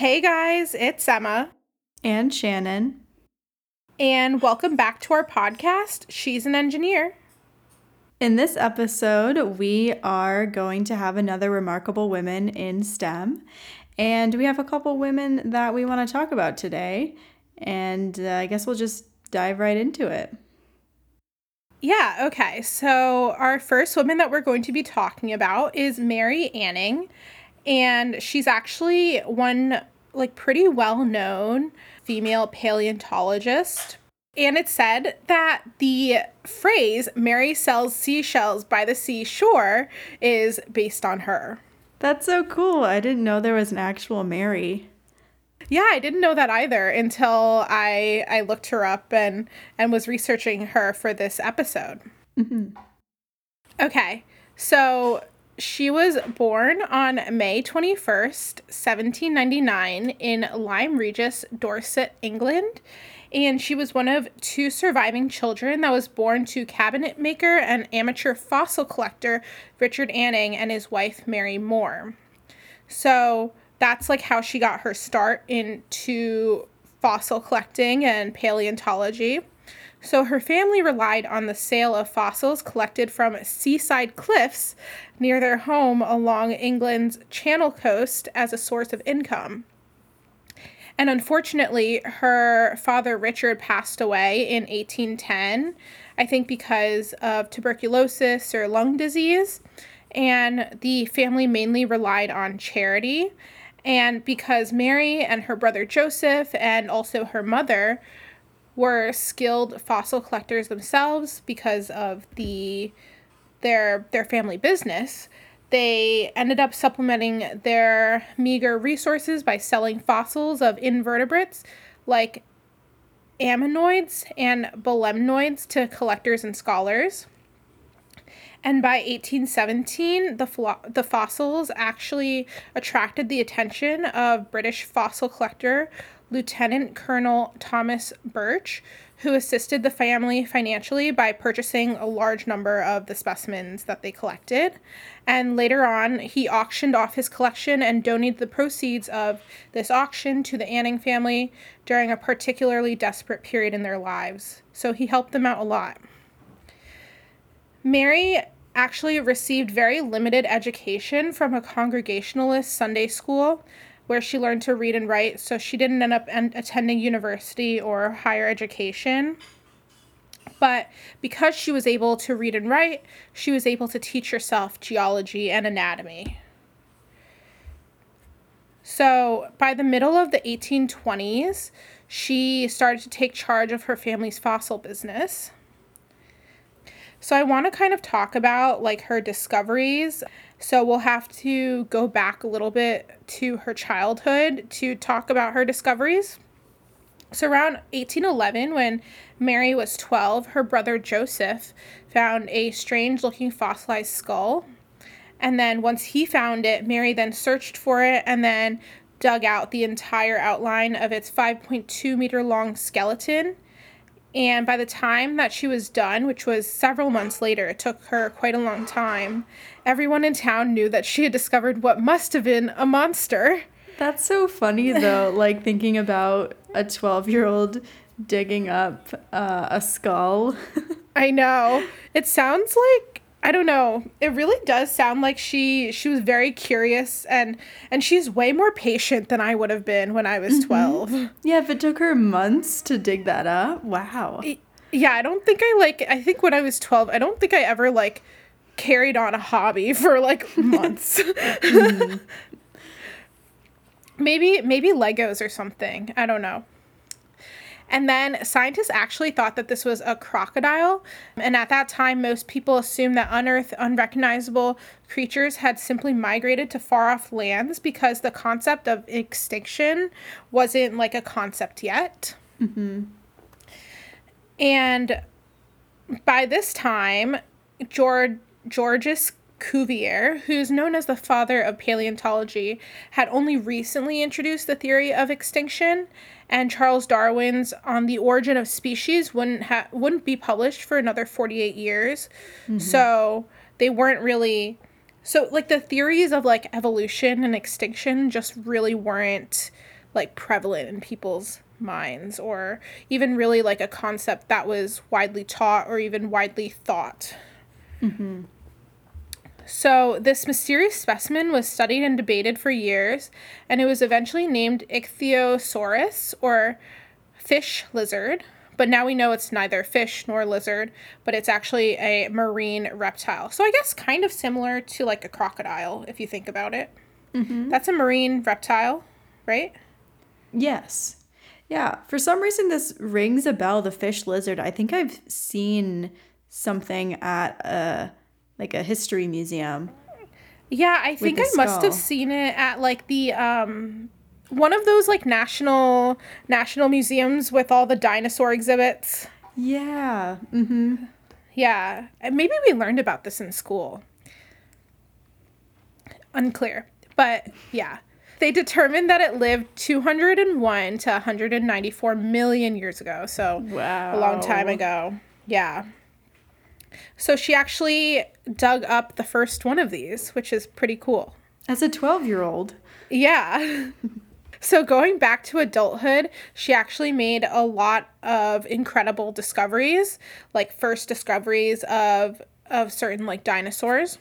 Hey guys, it's Emma. And Shannon. And welcome back to our podcast, She's an Engineer. In this episode, we are going to have another remarkable women in STEM. And we have a couple women that we want to talk about today. And uh, I guess we'll just dive right into it. Yeah, okay. So, our first woman that we're going to be talking about is Mary Anning. And she's actually one, like, pretty well known female paleontologist. And it said that the phrase Mary sells seashells by the seashore is based on her. That's so cool. I didn't know there was an actual Mary. Yeah, I didn't know that either until I I looked her up and and was researching her for this episode. Mm-hmm. Okay, so she was born on May 21st, 1799, in Lyme Regis, Dorset, England. And she was one of two surviving children that was born to cabinet maker and amateur fossil collector Richard Anning and his wife Mary Moore. So that's like how she got her start into fossil collecting and paleontology. So her family relied on the sale of fossils collected from seaside cliffs near their home along England's Channel coast as a source of income. And unfortunately, her father Richard passed away in 1810, I think because of tuberculosis or lung disease. And the family mainly relied on charity and because Mary and her brother Joseph and also her mother were skilled fossil collectors themselves because of the their their family business, they ended up supplementing their meager resources by selling fossils of invertebrates like ammonoids and belemnoids to collectors and scholars. And by 1817, the, flo- the fossils actually attracted the attention of British fossil collector Lieutenant Colonel Thomas Birch, who assisted the family financially by purchasing a large number of the specimens that they collected. And later on, he auctioned off his collection and donated the proceeds of this auction to the Anning family during a particularly desperate period in their lives. So he helped them out a lot. Mary actually received very limited education from a Congregationalist Sunday school where she learned to read and write, so she didn't end up en- attending university or higher education. But because she was able to read and write, she was able to teach herself geology and anatomy. So by the middle of the 1820s, she started to take charge of her family's fossil business. So I want to kind of talk about like her discoveries. So we'll have to go back a little bit to her childhood to talk about her discoveries. So around 1811 when Mary was 12, her brother Joseph found a strange looking fossilized skull. And then once he found it, Mary then searched for it and then dug out the entire outline of its 5.2 meter long skeleton and by the time that she was done, which was several months later, it took her quite a long time, everyone in town knew that she had discovered what must have been a monster. That's so funny, though, like thinking about a 12 year old digging up uh, a skull. I know. It sounds like I don't know. It really does sound like she she was very curious and and she's way more patient than I would have been when I was mm-hmm. 12. Yeah, if it took her months to dig that up. Wow. Yeah, I don't think I like I think when I was 12, I don't think I ever like carried on a hobby for like months. mm-hmm. maybe maybe Legos or something. I don't know. And then scientists actually thought that this was a crocodile. And at that time, most people assumed that unearthed, unrecognizable creatures had simply migrated to far off lands because the concept of extinction wasn't like a concept yet. Mm-hmm. And by this time, George Georges Cuvier, who's known as the father of paleontology, had only recently introduced the theory of extinction and Charles Darwin's On the Origin of Species wouldn't ha- wouldn't be published for another 48 years. Mm-hmm. So they weren't really so like the theories of like evolution and extinction just really weren't like prevalent in people's minds or even really like a concept that was widely taught or even widely thought. Mm-hmm. So, this mysterious specimen was studied and debated for years, and it was eventually named Ichthyosaurus or fish lizard. But now we know it's neither fish nor lizard, but it's actually a marine reptile. So, I guess kind of similar to like a crocodile, if you think about it. Mm-hmm. That's a marine reptile, right? Yes. Yeah, for some reason this rings a bell. The fish lizard. I think I've seen something at a like a history museum. Yeah, I think I must have seen it at like the um one of those like national national museums with all the dinosaur exhibits. Yeah. Mhm. Yeah, maybe we learned about this in school. Unclear. But yeah. They determined that it lived 201 to 194 million years ago. So, wow. a long time ago. Yeah. So, she actually dug up the first one of these, which is pretty cool. As a 12 year old. Yeah. so, going back to adulthood, she actually made a lot of incredible discoveries, like first discoveries of of certain like dinosaurs.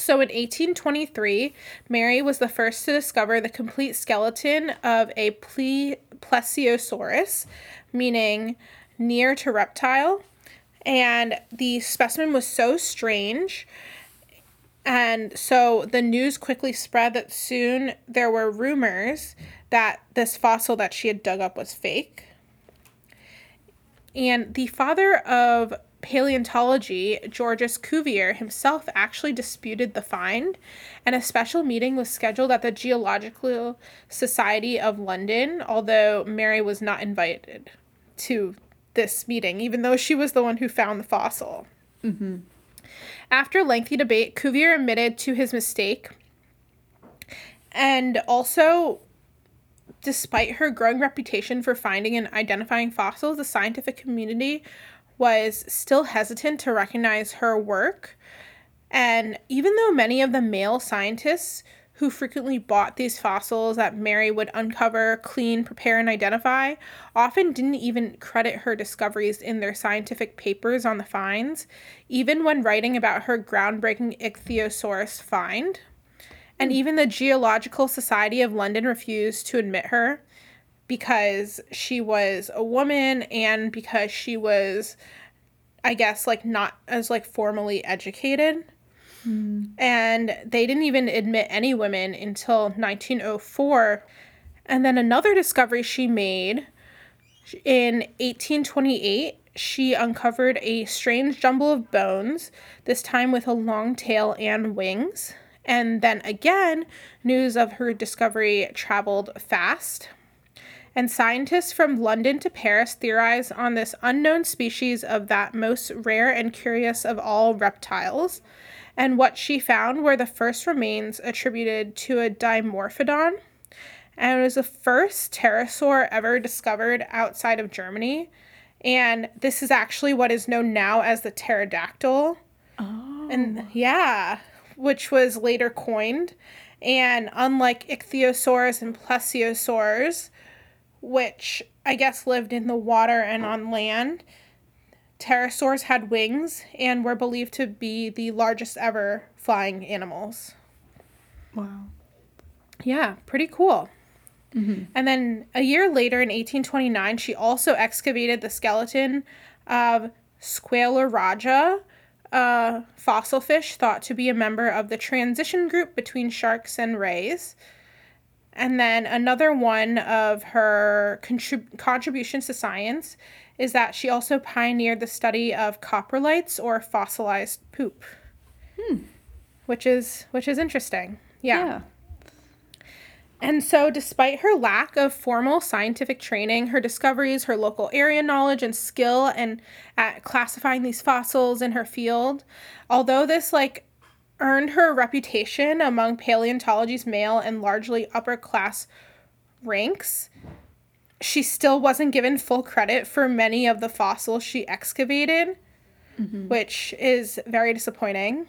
So in 1823, Mary was the first to discover the complete skeleton of a ple- plesiosaurus, meaning near to reptile. And the specimen was so strange. And so the news quickly spread that soon there were rumors that this fossil that she had dug up was fake. And the father of paleontology, Georges Cuvier himself actually disputed the find, and a special meeting was scheduled at the Geological Society of London, although Mary was not invited to this meeting, even though she was the one who found the fossil. Mm-hmm. After lengthy debate, Cuvier admitted to his mistake. And also, despite her growing reputation for finding and identifying fossils, the scientific community was still hesitant to recognize her work. And even though many of the male scientists who frequently bought these fossils that Mary would uncover, clean, prepare, and identify, often didn't even credit her discoveries in their scientific papers on the finds, even when writing about her groundbreaking ichthyosaurus find. And hmm. even the Geological Society of London refused to admit her because she was a woman and because she was I guess like not as like formally educated. Mm. And they didn't even admit any women until 1904. And then another discovery she made in 1828, she uncovered a strange jumble of bones, this time with a long tail and wings. And then again, news of her discovery traveled fast and scientists from London to Paris theorized on this unknown species of that most rare and curious of all reptiles. And what she found were the first remains attributed to a Dimorphodon. And it was the first pterosaur ever discovered outside of Germany. And this is actually what is known now as the pterodactyl. Oh. And yeah, which was later coined. And unlike ichthyosaurs and plesiosaurs, which I guess lived in the water and on land. Pterosaurs had wings and were believed to be the largest ever flying animals. Wow. Yeah, pretty cool. Mm-hmm. And then a year later in 1829, she also excavated the skeleton of Squaloraja, a fossil fish thought to be a member of the transition group between sharks and rays. And then another one of her contrib- contributions to science is that she also pioneered the study of coprolites or fossilized poop. Hmm. Which is which is interesting. Yeah. yeah. And so, despite her lack of formal scientific training, her discoveries, her local area knowledge, and skill and at classifying these fossils in her field, although this like earned her a reputation among paleontology's male and largely upper class ranks, she still wasn't given full credit for many of the fossils she excavated, mm-hmm. which is very disappointing.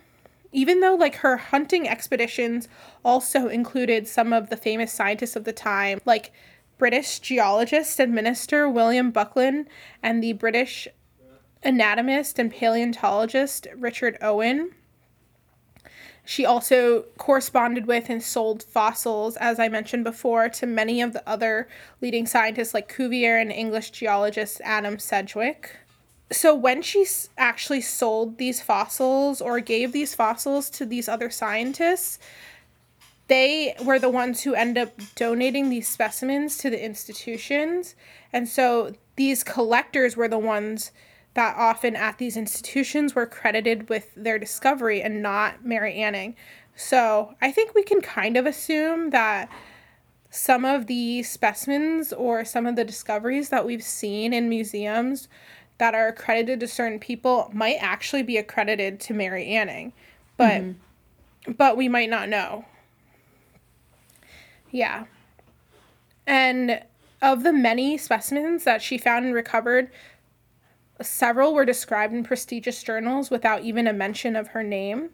even though like her hunting expeditions also included some of the famous scientists of the time, like British geologist and minister William Buckland and the British anatomist and paleontologist Richard Owen. She also corresponded with and sold fossils, as I mentioned before, to many of the other leading scientists like Cuvier and English geologist Adam Sedgwick. So, when she actually sold these fossils or gave these fossils to these other scientists, they were the ones who end up donating these specimens to the institutions. And so, these collectors were the ones that often at these institutions were credited with their discovery and not Mary Anning. So I think we can kind of assume that some of the specimens or some of the discoveries that we've seen in museums that are accredited to certain people might actually be accredited to Mary Anning. But mm-hmm. but we might not know. Yeah. And of the many specimens that she found and recovered, Several were described in prestigious journals without even a mention of her name,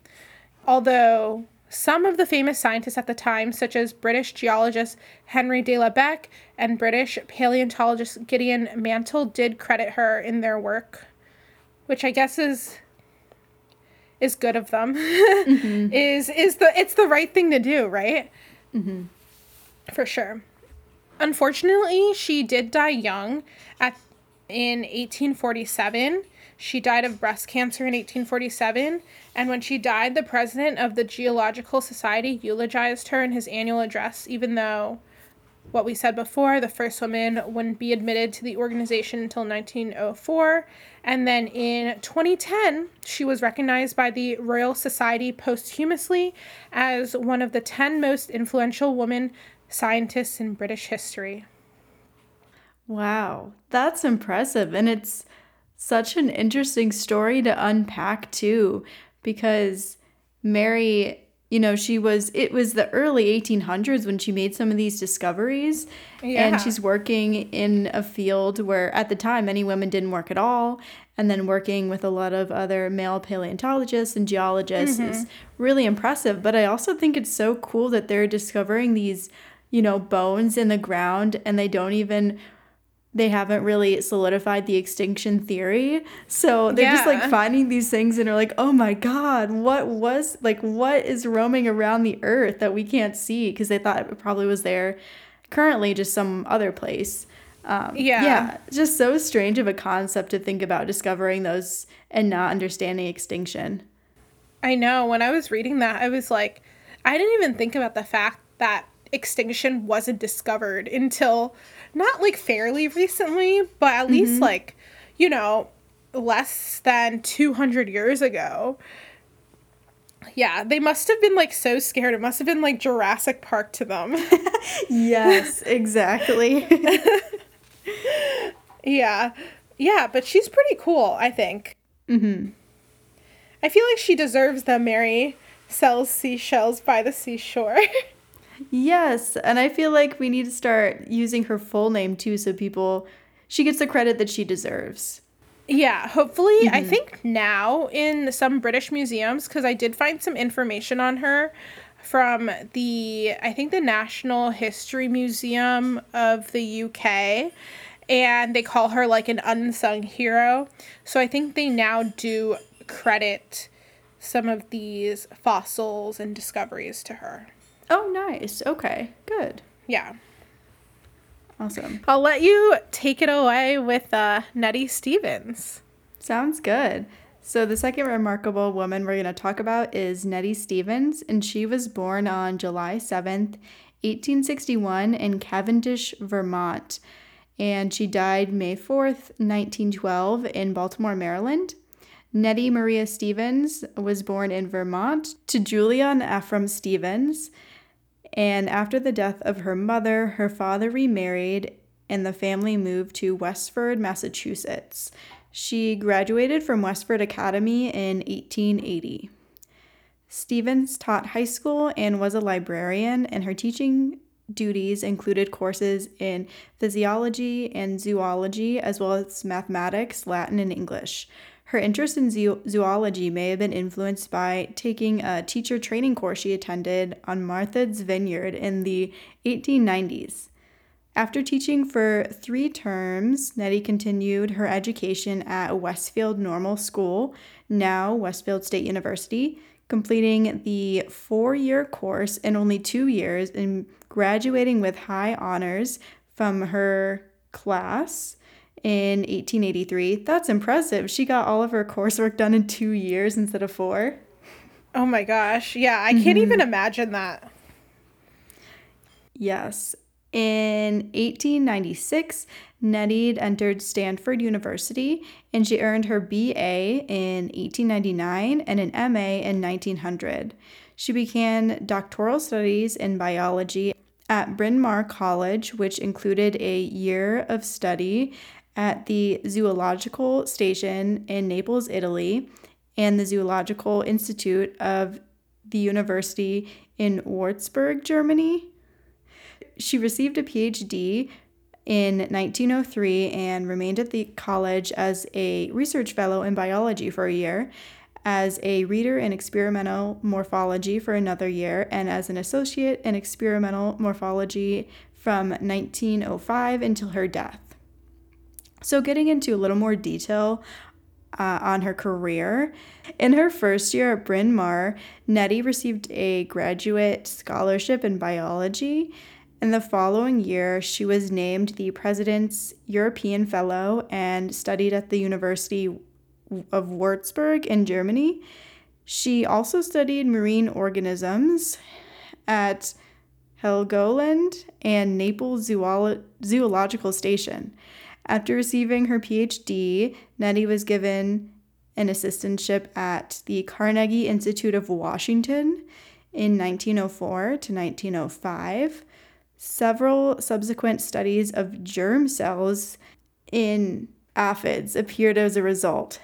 although some of the famous scientists at the time, such as British geologist Henry de la Beche and British paleontologist Gideon Mantell, did credit her in their work, which I guess is is good of them. Mm-hmm. is is the it's the right thing to do, right? Mm-hmm. For sure. Unfortunately, she did die young at in 1847. She died of breast cancer in 1847, and when she died, the president of the Geological Society eulogized her in his annual address, even though what we said before, the first woman wouldn't be admitted to the organization until 1904. And then in 2010, she was recognized by the Royal Society posthumously as one of the 10 most influential women scientists in British history. Wow, that's impressive. And it's such an interesting story to unpack, too, because Mary, you know, she was, it was the early 1800s when she made some of these discoveries. Yeah. And she's working in a field where at the time many women didn't work at all. And then working with a lot of other male paleontologists and geologists mm-hmm. is really impressive. But I also think it's so cool that they're discovering these, you know, bones in the ground and they don't even they haven't really solidified the extinction theory. So they're yeah. just like finding these things and are like, oh my God, what was like, what is roaming around the earth that we can't see? Because they thought it probably was there currently, just some other place. Um, yeah. Yeah. Just so strange of a concept to think about discovering those and not understanding extinction. I know. When I was reading that, I was like, I didn't even think about the fact that extinction wasn't discovered until not like fairly recently, but at mm-hmm. least like, you know, less than 200 years ago. Yeah, they must have been like so scared. It must have been like Jurassic Park to them. yes, exactly. yeah. Yeah, but she's pretty cool, I think. Mhm. I feel like she deserves the Mary sells seashells by the seashore. Yes, and I feel like we need to start using her full name too so people she gets the credit that she deserves. Yeah, hopefully mm-hmm. I think now in some British museums cuz I did find some information on her from the I think the National History Museum of the UK and they call her like an unsung hero. So I think they now do credit some of these fossils and discoveries to her. Oh, nice. Okay, good. Yeah. Awesome. I'll let you take it away with uh, Nettie Stevens. Sounds good. So, the second remarkable woman we're going to talk about is Nettie Stevens, and she was born on July 7th, 1861, in Cavendish, Vermont. And she died May 4th, 1912, in Baltimore, Maryland. Nettie Maria Stevens was born in Vermont to Julia and Ephraim Stevens. And after the death of her mother, her father remarried and the family moved to Westford, Massachusetts. She graduated from Westford Academy in 1880. Stevens taught high school and was a librarian, and her teaching duties included courses in physiology and zoology, as well as mathematics, Latin, and English. Her interest in zoology may have been influenced by taking a teacher training course she attended on Martha's Vineyard in the 1890s. After teaching for three terms, Nettie continued her education at Westfield Normal School, now Westfield State University, completing the four year course in only two years and graduating with high honors from her class in 1883. That's impressive. She got all of her coursework done in two years instead of four. Oh my gosh. Yeah, I can't mm-hmm. even imagine that. Yes. In 1896, Nettie entered Stanford University and she earned her BA in 1899 and an MA in 1900. She began doctoral studies in biology at Bryn Mawr College, which included a year of study at the Zoological Station in Naples, Italy, and the Zoological Institute of the University in Würzburg, Germany. She received a PhD in 1903 and remained at the college as a research fellow in biology for a year, as a reader in experimental morphology for another year, and as an associate in experimental morphology from 1905 until her death. So, getting into a little more detail uh, on her career. In her first year at Bryn Mawr, Nettie received a graduate scholarship in biology in the following year, she was named the President's European Fellow and studied at the University of Würzburg in Germany. She also studied marine organisms at Helgoland and Naples Zoolo- Zoological Station. After receiving her PhD, Nettie was given an assistantship at the Carnegie Institute of Washington in 1904 to 1905. Several subsequent studies of germ cells in aphids appeared as a result.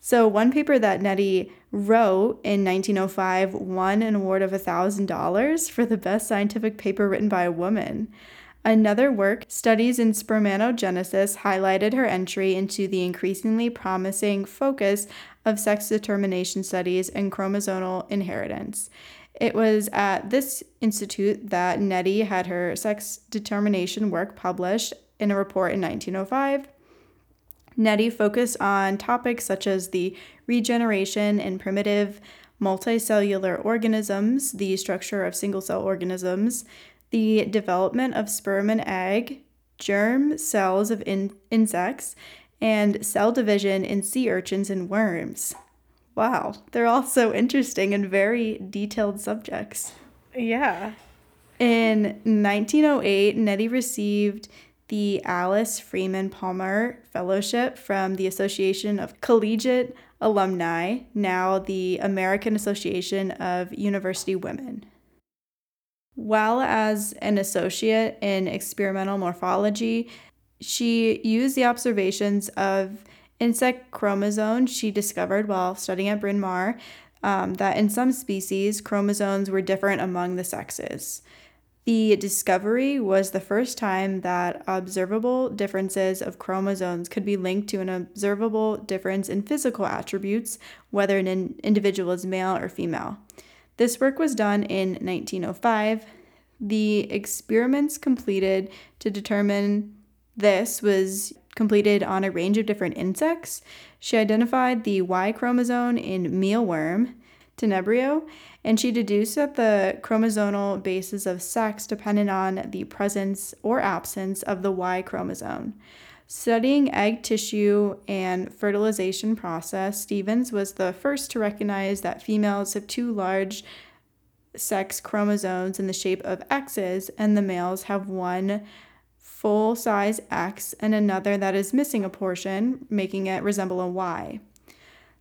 So, one paper that Nettie wrote in 1905 won an award of $1,000 for the best scientific paper written by a woman. Another work, Studies in Spermatogenesis, highlighted her entry into the increasingly promising focus of sex determination studies and chromosomal inheritance. It was at this institute that Nettie had her sex determination work published in a report in 1905. Nettie focused on topics such as the regeneration in primitive multicellular organisms, the structure of single cell organisms, the development of sperm and egg, germ cells of in- insects, and cell division in sea urchins and worms. Wow, they're all so interesting and very detailed subjects. Yeah. In 1908, Nettie received the Alice Freeman Palmer Fellowship from the Association of Collegiate Alumni, now the American Association of University Women. While as an associate in experimental morphology, she used the observations of insect chromosomes she discovered while studying at Bryn Mawr um, that in some species, chromosomes were different among the sexes. The discovery was the first time that observable differences of chromosomes could be linked to an observable difference in physical attributes, whether an individual is male or female. This work was done in 1905. The experiments completed to determine this was completed on a range of different insects. She identified the Y chromosome in mealworm, Tenebrio, and she deduced that the chromosomal basis of sex depended on the presence or absence of the Y chromosome. Studying egg tissue and fertilization process, Stevens was the first to recognize that females have two large sex chromosomes in the shape of X's and the males have one full size X and another that is missing a portion, making it resemble a Y.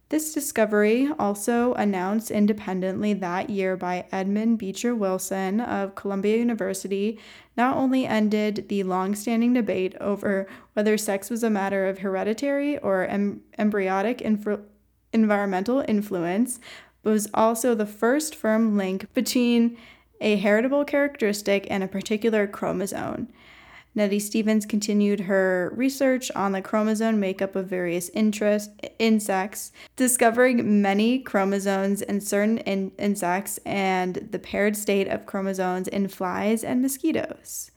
This discovery, also announced independently that year by Edmund Beecher Wilson of Columbia University, not only ended the long standing debate over whether sex was a matter of hereditary or em- embryonic inf- environmental influence, but was also the first firm link between a heritable characteristic and a particular chromosome. Nettie Stevens continued her research on the chromosome makeup of various interest, insects, discovering many chromosomes in certain in- insects and the paired state of chromosomes in flies and mosquitoes.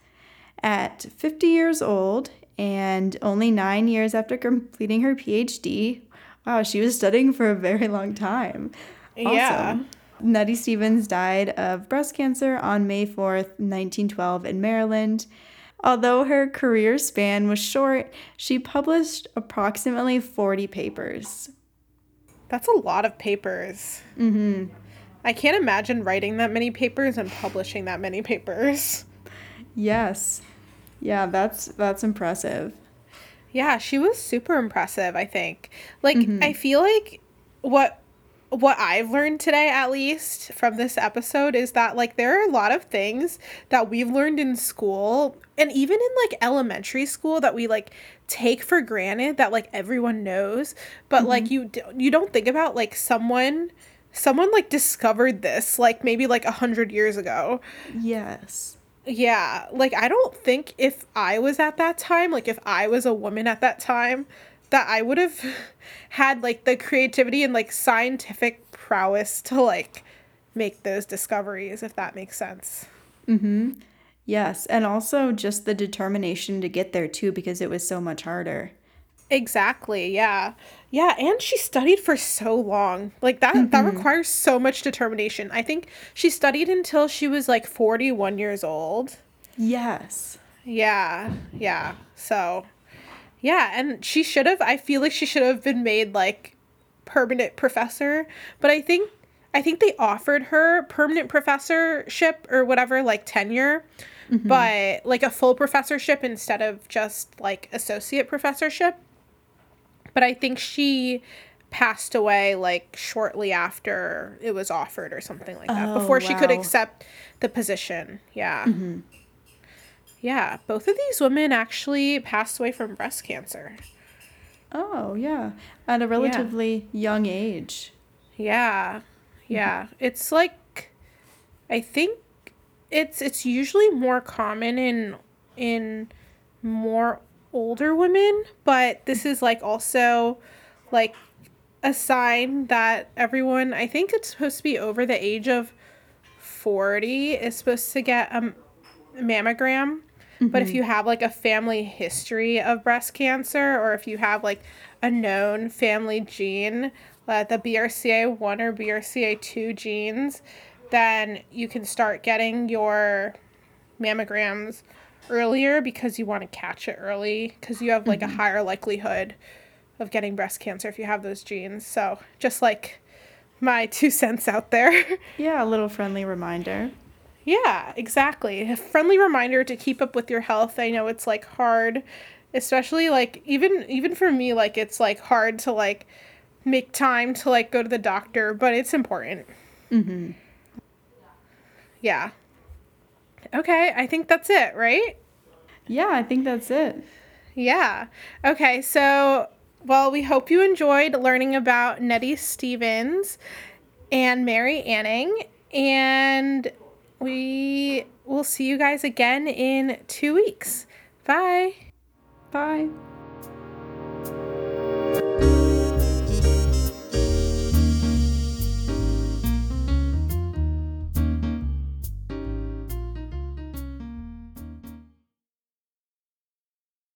At 50 years old and only nine years after completing her PhD, wow, she was studying for a very long time. Awesome. Yeah. Nettie Stevens died of breast cancer on May 4th, 1912, in Maryland. Although her career span was short, she published approximately 40 papers. That's a lot of papers. Mm-hmm. I can't imagine writing that many papers and publishing that many papers. Yes. Yeah, that's that's impressive. Yeah, she was super impressive, I think. Like mm-hmm. I feel like what what I've learned today, at least from this episode, is that like there are a lot of things that we've learned in school and even in like elementary school that we like take for granted that like everyone knows, but mm-hmm. like you you don't think about like someone someone like discovered this like maybe like a hundred years ago. Yes. Yeah, like I don't think if I was at that time, like if I was a woman at that time, that I would have had like the creativity and like scientific prowess to like make those discoveries if that makes sense. Mhm. Yes, and also just the determination to get there too because it was so much harder. Exactly. Yeah. Yeah, and she studied for so long. Like that mm-hmm. that requires so much determination. I think she studied until she was like 41 years old. Yes. Yeah. Yeah. So, yeah, and she should have. I feel like she should have been made like permanent professor, but I think I think they offered her permanent professorship or whatever, like tenure, mm-hmm. but like a full professorship instead of just like associate professorship. But I think she passed away like shortly after it was offered or something like that oh, before wow. she could accept the position. Yeah. Mm-hmm. Yeah, both of these women actually passed away from breast cancer. Oh, yeah. At a relatively yeah. young age. Yeah. Yeah. Mm-hmm. It's like I think it's it's usually more common in in more older women, but this is like also like a sign that everyone, I think it's supposed to be over the age of 40 is supposed to get a mammogram Mm-hmm. But if mm-hmm. you have like a family history of breast cancer or if you have like a known family gene, uh, the BRCA1 or BRCA2 genes, then you can start getting your mammograms earlier because you want to catch it early because you have like mm-hmm. a higher likelihood of getting breast cancer if you have those genes. So, just like my two cents out there. Yeah, a little friendly reminder. Yeah, exactly. A friendly reminder to keep up with your health. I know it's like hard, especially like even even for me like it's like hard to like make time to like go to the doctor, but it's important. Mhm. Yeah. Okay, I think that's it, right? Yeah, I think that's it. Yeah. Okay, so well, we hope you enjoyed learning about Nettie Stevens and Mary Anning and we will see you guys again in two weeks. Bye. Bye.